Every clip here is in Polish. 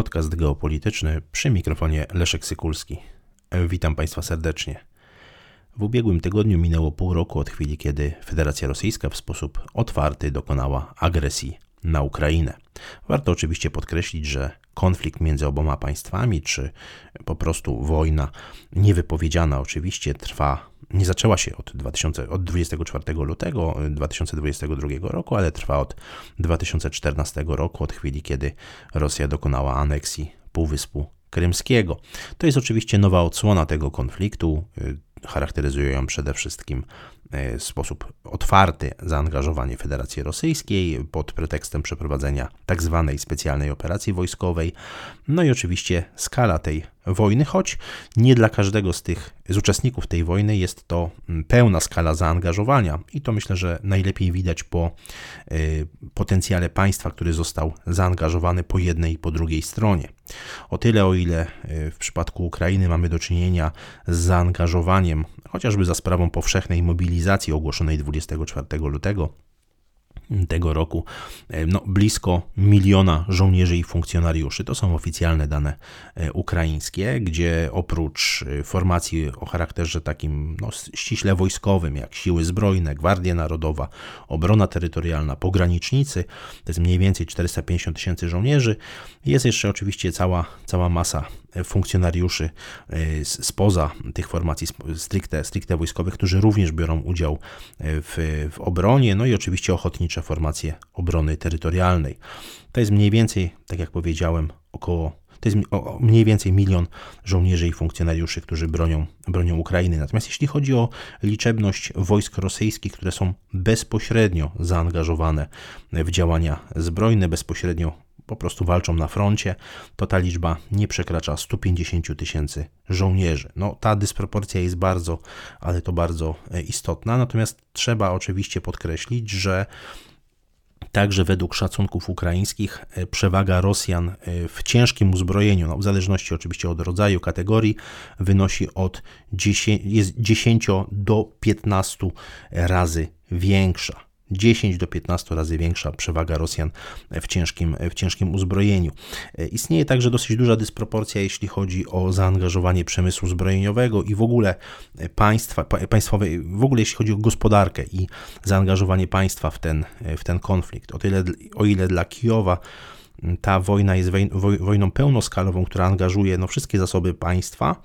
podcast geopolityczny przy mikrofonie Leszek Sykulski. Witam Państwa serdecznie. W ubiegłym tygodniu minęło pół roku od chwili, kiedy Federacja Rosyjska w sposób otwarty dokonała agresji na Ukrainę. Warto oczywiście podkreślić, że konflikt między oboma państwami, czy po prostu wojna niewypowiedziana oczywiście trwa, nie zaczęła się od, 2000, od 24 lutego 2022 roku, ale trwa od 2014 roku, od chwili, kiedy Rosja dokonała aneksji Półwyspu Krymskiego. To jest oczywiście nowa odsłona tego konfliktu. Charakteryzuje ją przede wszystkim E, w sposób otwarty zaangażowanie Federacji Rosyjskiej pod pretekstem przeprowadzenia tzw. Tak specjalnej operacji wojskowej. No i oczywiście skala tej wojny, choć nie dla każdego z tych z uczestników tej wojny jest to pełna skala zaangażowania i to myślę, że najlepiej widać po y, potencjale państwa, który został zaangażowany po jednej i po drugiej stronie. O tyle, o ile y, w przypadku Ukrainy mamy do czynienia z zaangażowaniem, chociażby za sprawą powszechnej mobilizacji ogłoszonej 24 lutego, tego roku e, no, blisko miliona żołnierzy i funkcjonariuszy. To są oficjalne dane e, ukraińskie, gdzie oprócz e, formacji o charakterze takim no, ściśle wojskowym, jak Siły Zbrojne, Gwardia Narodowa, Obrona Terytorialna, pogranicznicy, to jest mniej więcej 450 tysięcy żołnierzy, jest jeszcze oczywiście cała, cała masa funkcjonariuszy spoza tych formacji stricte, stricte wojskowych, którzy również biorą udział w, w obronie, no i oczywiście ochotnicze formacje obrony terytorialnej. To jest mniej więcej, tak jak powiedziałem, około to jest mniej więcej milion żołnierzy i funkcjonariuszy, którzy bronią, bronią Ukrainy. Natomiast jeśli chodzi o liczebność wojsk rosyjskich, które są bezpośrednio zaangażowane w działania zbrojne, bezpośrednio po prostu walczą na froncie, to ta liczba nie przekracza 150 tysięcy żołnierzy. No, ta dysproporcja jest bardzo, ale to bardzo e, istotna. Natomiast trzeba oczywiście podkreślić, że Także według szacunków ukraińskich e, przewaga Rosjan e, w ciężkim uzbrojeniu, no w zależności oczywiście od rodzaju, kategorii, wynosi od 10, jest 10 do 15 razy większa. 10 do 15 razy większa przewaga Rosjan w ciężkim, w ciężkim uzbrojeniu. Istnieje także dosyć duża dysproporcja, jeśli chodzi o zaangażowanie przemysłu zbrojeniowego i w ogóle państwa, państwowej, w ogóle jeśli chodzi o gospodarkę i zaangażowanie państwa w ten, w ten konflikt. O, tyle, o ile dla Kijowa ta wojna jest wojną pełnoskalową, która angażuje no, wszystkie zasoby państwa,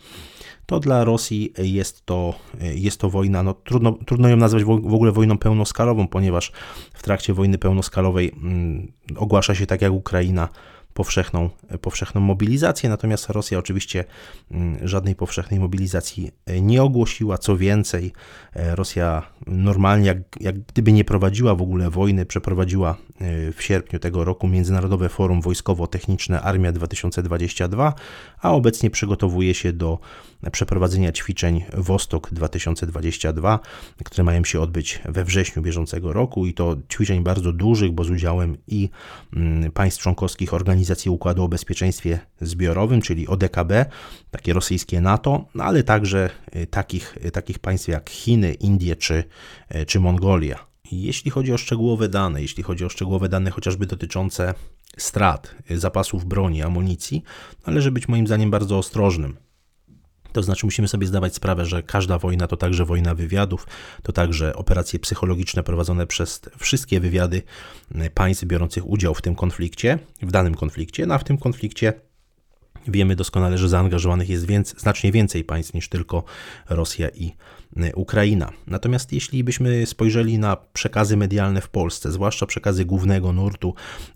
to dla Rosji jest to, jest to wojna, no, trudno, trudno ją nazwać w ogóle wojną pełnoskalową, ponieważ w trakcie wojny pełnoskalowej mm, ogłasza się tak jak Ukraina powszechną, powszechną mobilizację, natomiast Rosja oczywiście mm, żadnej powszechnej mobilizacji nie ogłosiła. Co więcej, e, Rosja normalnie, jak, jak gdyby nie prowadziła w ogóle wojny, przeprowadziła e, w sierpniu tego roku Międzynarodowe Forum Wojskowo-Techniczne Armia 2022, a obecnie przygotowuje się do przeprowadzenia ćwiczeń Wostok 2022, które mają się odbyć we wrześniu bieżącego roku i to ćwiczeń bardzo dużych, bo z udziałem i mm, państw członkowskich Organizacji Układu o Bezpieczeństwie Zbiorowym, czyli ODKB, takie rosyjskie NATO, no ale także y, takich, y, takich państw jak Chiny, Indie czy, y, czy Mongolia. Jeśli chodzi o szczegółowe dane, jeśli chodzi o szczegółowe dane chociażby dotyczące strat, zapasów broni, amunicji, należy być moim zdaniem bardzo ostrożnym. To znaczy musimy sobie zdawać sprawę, że każda wojna to także wojna wywiadów, to także operacje psychologiczne prowadzone przez wszystkie wywiady państw biorących udział w tym konflikcie, w danym konflikcie, no a w tym konflikcie Wiemy doskonale, że zaangażowanych jest więc, znacznie więcej państw niż tylko Rosja i y, Ukraina. Natomiast jeśli byśmy spojrzeli na przekazy medialne w Polsce, zwłaszcza przekazy głównego nurtu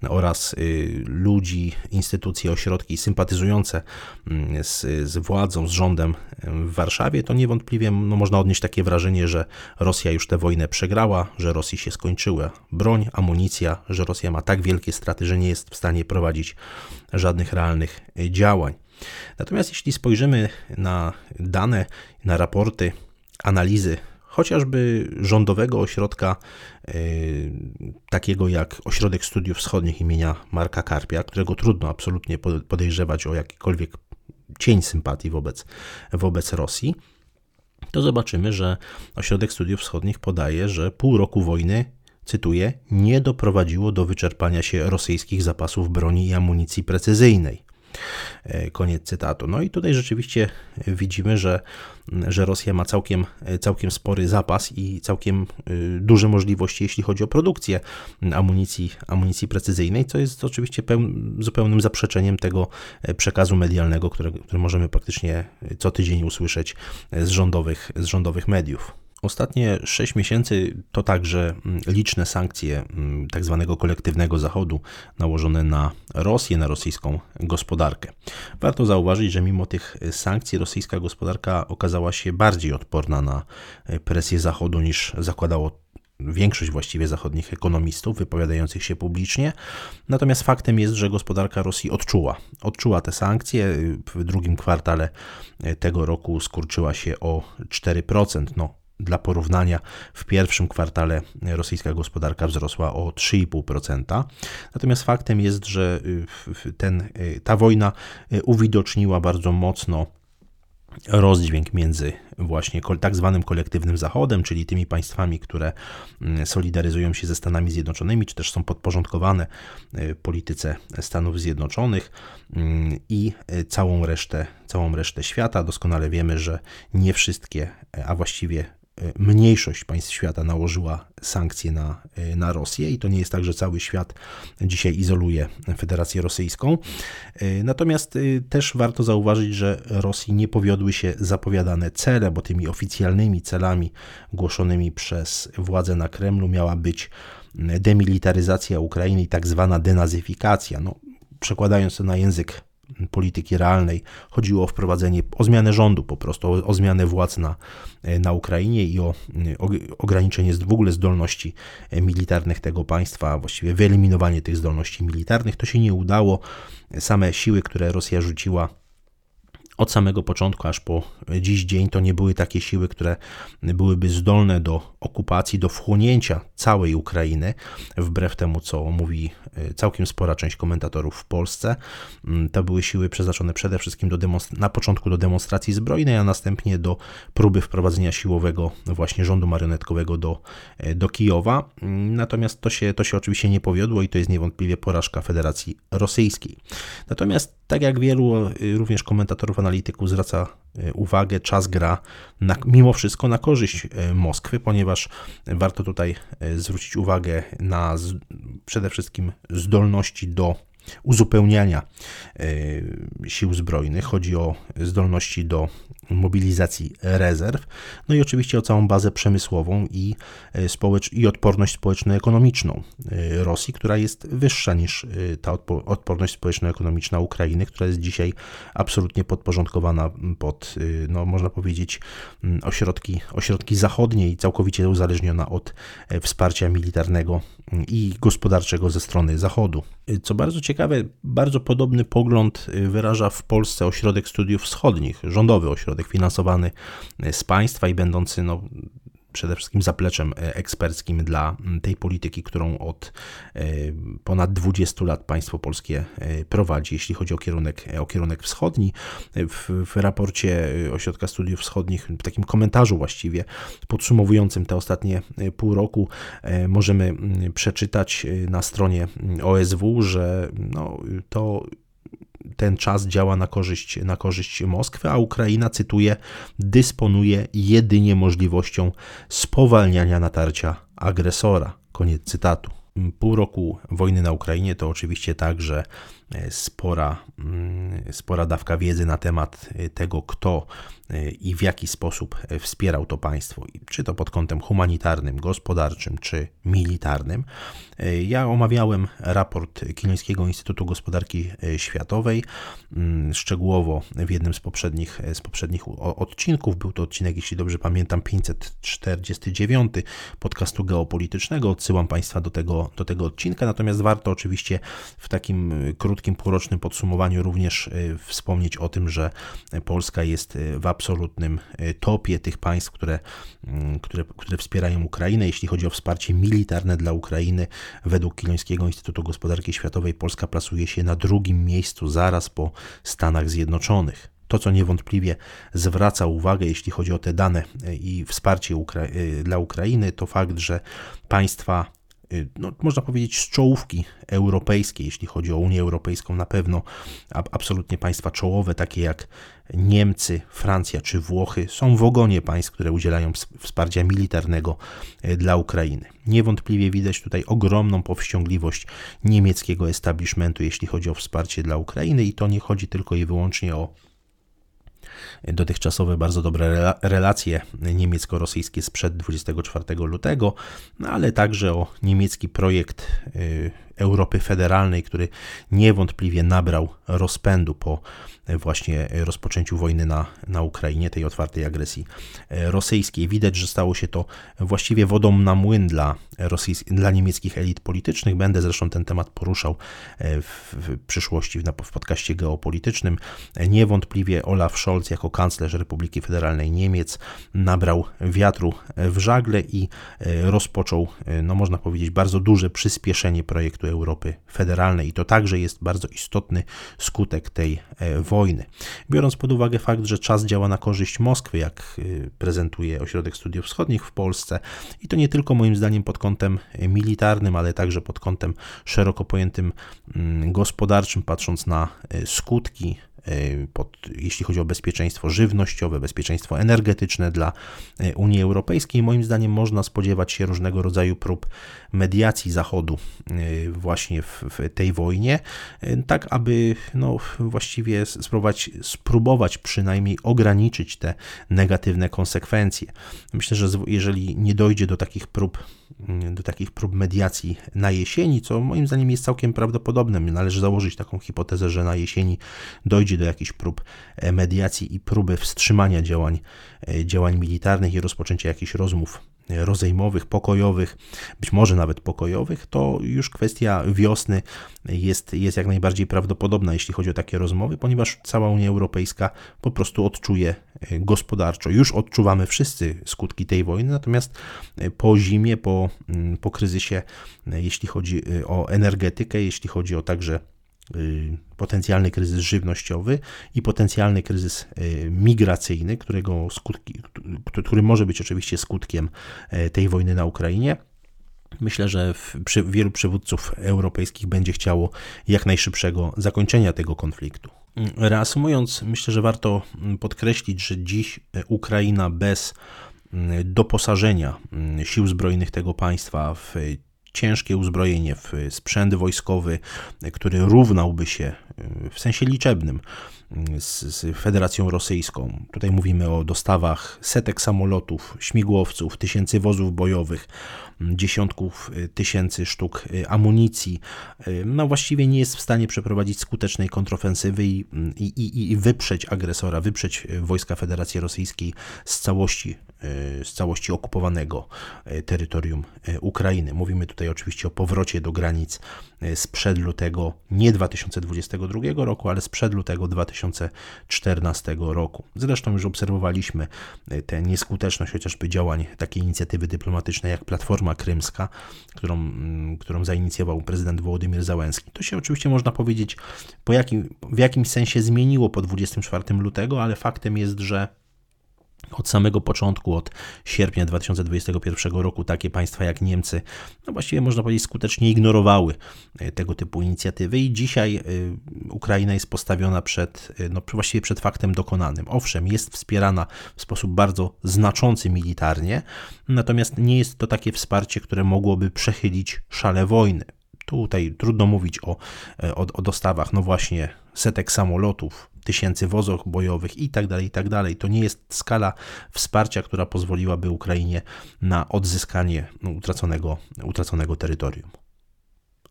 oraz y, ludzi, instytucje, ośrodki sympatyzujące mm, z, z władzą, z rządem w Warszawie, to niewątpliwie no, można odnieść takie wrażenie, że Rosja już tę wojnę przegrała, że Rosji się skończyła broń, amunicja, że Rosja ma tak wielkie straty, że nie jest w stanie prowadzić żadnych realnych y, działań. Natomiast jeśli spojrzymy na dane, na raporty, analizy chociażby rządowego ośrodka, yy, takiego jak Ośrodek Studiów Wschodnich imienia Marka Karpia, którego trudno absolutnie podejrzewać o jakikolwiek cień sympatii wobec, wobec Rosji, to zobaczymy, że Ośrodek Studiów Wschodnich podaje, że pół roku wojny cytuję, nie doprowadziło do wyczerpania się rosyjskich zapasów broni i amunicji precyzyjnej. Koniec cytatu. No i tutaj rzeczywiście widzimy, że, że Rosja ma całkiem, całkiem spory zapas i całkiem duże możliwości, jeśli chodzi o produkcję amunicji, amunicji precyzyjnej, co jest oczywiście zupełnym zaprzeczeniem tego przekazu medialnego, który, który możemy praktycznie co tydzień usłyszeć z rządowych, z rządowych mediów. Ostatnie 6 miesięcy to także mm, liczne sankcje mm, tak zwanego kolektywnego Zachodu nałożone na Rosję, na rosyjską gospodarkę. Warto zauważyć, że mimo tych sankcji rosyjska gospodarka okazała się bardziej odporna na e, presję Zachodu niż zakładało większość właściwie zachodnich ekonomistów wypowiadających się publicznie. Natomiast faktem jest, że gospodarka Rosji odczuła. Odczuła te sankcje. W drugim kwartale e, tego roku skurczyła się o 4%. No, dla porównania, w pierwszym kwartale rosyjska gospodarka wzrosła o 3,5%. Natomiast faktem jest, że y, ten, y, ta wojna y, uwidoczniła bardzo mocno rozdźwięk między właśnie tak zwanym kolektywnym Zachodem, czyli tymi państwami, które mm, solidaryzują się ze Stanami Zjednoczonymi, czy też są podporządkowane polityce Stanów Zjednoczonych mm, i całą resztę, całą resztę świata. Doskonale wiemy, że nie wszystkie, a właściwie mniejszość państw świata nałożyła sankcje na, na Rosję i to nie jest tak, że cały świat dzisiaj izoluje Federację Rosyjską. Natomiast y, też warto zauważyć, że Rosji nie powiodły się zapowiadane cele, bo tymi oficjalnymi celami głoszonymi przez władze na Kremlu miała być demilitaryzacja Ukrainy i tak zwana denazyfikacja. No, przekładając to na język polityki realnej. Chodziło o wprowadzenie, o zmianę rządu po prostu, o, o zmianę władz na, na Ukrainie i o, o ograniczenie w ogóle zdolności militarnych tego państwa, właściwie wyeliminowanie tych zdolności militarnych. To się nie udało. Same siły, które Rosja rzuciła od samego początku aż po dziś dzień to nie były takie siły, które byłyby zdolne do okupacji, do wchłonięcia całej Ukrainy, wbrew temu, co mówi e, całkiem spora część komentatorów w Polsce. Mm, to były siły przeznaczone przede wszystkim do na początku do demonstracji zbrojnej, a następnie do próby wprowadzenia siłowego właśnie rządu marionetkowego do, e, do Kijowa. Mm, natomiast to się, to się oczywiście nie powiodło i to jest niewątpliwie porażka Federacji Rosyjskiej. Natomiast tak jak wielu e, również komentatorów analityków zwraca uwagę, czas gra na, mimo wszystko na korzyść Moskwy, ponieważ warto tutaj zwrócić uwagę na przede wszystkim zdolności do uzupełniania e, sił zbrojnych, chodzi o zdolności do mobilizacji rezerw, no i oczywiście o całą bazę przemysłową i, e, społecz- i odporność społeczno-ekonomiczną e, Rosji, która jest wyższa niż ta odpo- odporność społeczno-ekonomiczna Ukrainy, która jest dzisiaj absolutnie podporządkowana pod, no, można powiedzieć, ośrodki, ośrodki zachodnie i całkowicie uzależniona od wsparcia militarnego i gospodarczego ze strony Zachodu. Co bardzo ciekawe, bardzo podobny pogląd wyraża w Polsce Ośrodek Studiów Wschodnich, rządowy ośrodek finansowany z państwa i będący no, przede wszystkim zapleczem e, eksperckim dla tej polityki, którą od e, ponad 20 lat państwo polskie e, prowadzi, jeśli chodzi o kierunek, o kierunek wschodni. W, w raporcie Ośrodka Studiów Wschodnich, w takim komentarzu właściwie podsumowującym te ostatnie pół roku, możemy przeczytać na stronie OSW, że no, to ten czas działa na korzyść, na korzyść Moskwy, a Ukraina, cytuję, dysponuje jedynie możliwością spowalniania natarcia agresora. Koniec cytatu. Pół roku wojny na Ukrainie to oczywiście także spora, mm, spora dawka wiedzy na temat tego, kto i w jaki sposób wspierał to państwo, czy to pod kątem humanitarnym, gospodarczym, czy militarnym. Ja omawiałem raport Kielńskiego Instytutu Gospodarki Światowej mm, szczegółowo w jednym z poprzednich, z poprzednich odcinków. Był to odcinek, jeśli dobrze pamiętam, 549 podcastu geopolitycznego. Odsyłam Państwa do tego, do tego odcinka, natomiast warto oczywiście w takim krótkim, półrocznym podsumowaniu również y, wspomnieć o tym, że Polska jest w absolutnym e, topie tych państw, które, mm, które, które wspierają Ukrainę. Jeśli chodzi o wsparcie militarne dla Ukrainy, według Kilońskiego Instytutu Gospodarki Światowej Polska plasuje się na drugim miejscu zaraz po Stanach Zjednoczonych. To, co niewątpliwie zwraca uwagę, jeśli chodzi o te dane e, i wsparcie Ukra e, dla Ukrainy, to fakt, że państwa no, można powiedzieć, z czołówki europejskiej, jeśli chodzi o Unię Europejską, na pewno absolutnie państwa czołowe, takie jak Niemcy, Francja czy Włochy, są w ogonie państw, które udzielają wsparcia militarnego dla Ukrainy. Niewątpliwie widać tutaj ogromną powściągliwość niemieckiego establishmentu, jeśli chodzi o wsparcie dla Ukrainy, i to nie chodzi tylko i wyłącznie o dotychczasowe bardzo dobre relacje niemiecko-rosyjskie sprzed 24 lutego, no ale także o niemiecki projekt y, Europy Federalnej, który niewątpliwie nabrał rozpędu po właśnie rozpoczęciu wojny na, na Ukrainie, tej otwartej agresji rosyjskiej. Widać, że stało się to właściwie wodą na młyn dla, dla niemieckich elit politycznych. Będę zresztą ten temat poruszał w, w przyszłości w, w podcaście geopolitycznym. Niewątpliwie Olaf Scholz jako kanclerz Republiki Federalnej Niemiec nabrał wiatru w żagle i rozpoczął, no można powiedzieć, bardzo duże przyspieszenie projektu Europy Federalnej i to także jest bardzo istotny skutek tej e, wojny. Biorąc pod uwagę fakt, że czas działa na korzyść Moskwy, jak e, prezentuje Ośrodek Studiów Wschodnich w Polsce i to nie tylko moim zdaniem pod kątem militarnym, ale także pod kątem szeroko pojętym mm, gospodarczym, patrząc na e, skutki E, pod, jeśli chodzi o bezpieczeństwo żywnościowe, bezpieczeństwo energetyczne dla e, Unii Europejskiej. Moim zdaniem można spodziewać się różnego rodzaju prób mediacji Zachodu e, właśnie w, w tej wojnie, tak aby no, właściwie spróbować, spróbować przynajmniej ograniczyć te negatywne konsekwencje. Myślę, że jeżeli nie dojdzie do takich prób, mm, do takich prób mediacji na jesieni, co moim zdaniem jest całkiem prawdopodobne, należy założyć taką hipotezę, że na jesieni dojdzie do jakichś prób e, mediacji i próby wstrzymania działań, e, działań militarnych i rozpoczęcia jakichś rozmów e, rozejmowych, pokojowych, być może nawet pokojowych, to już kwestia wiosny jest, jest jak najbardziej prawdopodobna, jeśli chodzi o takie rozmowy, ponieważ cała Unia Europejska po prostu odczuje gospodarczo. Już odczuwamy wszyscy skutki tej wojny, natomiast po zimie, po, mm, po kryzysie, jeśli chodzi o energetykę, jeśli chodzi o także potencjalny kryzys żywnościowy i potencjalny kryzys y, migracyjny, którego skutki, który może być oczywiście skutkiem y, tej wojny na Ukrainie. Myślę, że przy, wielu przywódców europejskich będzie chciało jak najszybszego zakończenia tego konfliktu. Reasumując, myślę, że warto mm, podkreślić, że dziś Ukraina bez mm, doposażenia mm, sił zbrojnych tego państwa w ciężkie uzbrojenie, w sprzęt wojskowy, który równałby się w sensie liczebnym z, z, Federacją Rosyjską. Tutaj mówimy o dostawach setek samolotów, śmigłowców, tysięcy wozów bojowych, dziesiątków tysięcy sztuk amunicji. No właściwie nie jest w stanie przeprowadzić skutecznej kontrofensywy i, i, i wyprzeć agresora, wyprzeć wojska Federacji Rosyjskiej z całości z całości okupowanego terytorium Ukrainy. Mówimy tutaj oczywiście o powrocie do granic sprzed lutego nie 2022 roku, ale sprzed lutego 2014 roku. Zresztą już obserwowaliśmy tę nieskuteczność chociażby działań takiej inicjatywy dyplomatycznej jak Platforma Krymska, którą, którą zainicjował prezydent Wołodymyr Załęski. To się oczywiście można powiedzieć po jakim, w jakimś sensie zmieniło po 24 lutego, ale faktem jest, że od samego początku, od sierpnia 2021 roku, takie państwa jak Niemcy, no właściwie można powiedzieć, skutecznie ignorowały e, tego typu inicjatywy, i dzisiaj e, Ukraina jest postawiona przed, e, no właściwie przed faktem dokonanym. Owszem, jest wspierana w sposób bardzo znaczący militarnie, natomiast nie jest to takie wsparcie, które mogłoby przechylić szale wojny. Tutaj trudno mówić o, o, o dostawach, no właśnie, setek samolotów, tysięcy wozów bojowych i tak dalej, i tak. To nie jest skala wsparcia, która pozwoliłaby Ukrainie na odzyskanie utraconego, utraconego terytorium.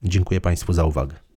Dziękuję Państwu za uwagę.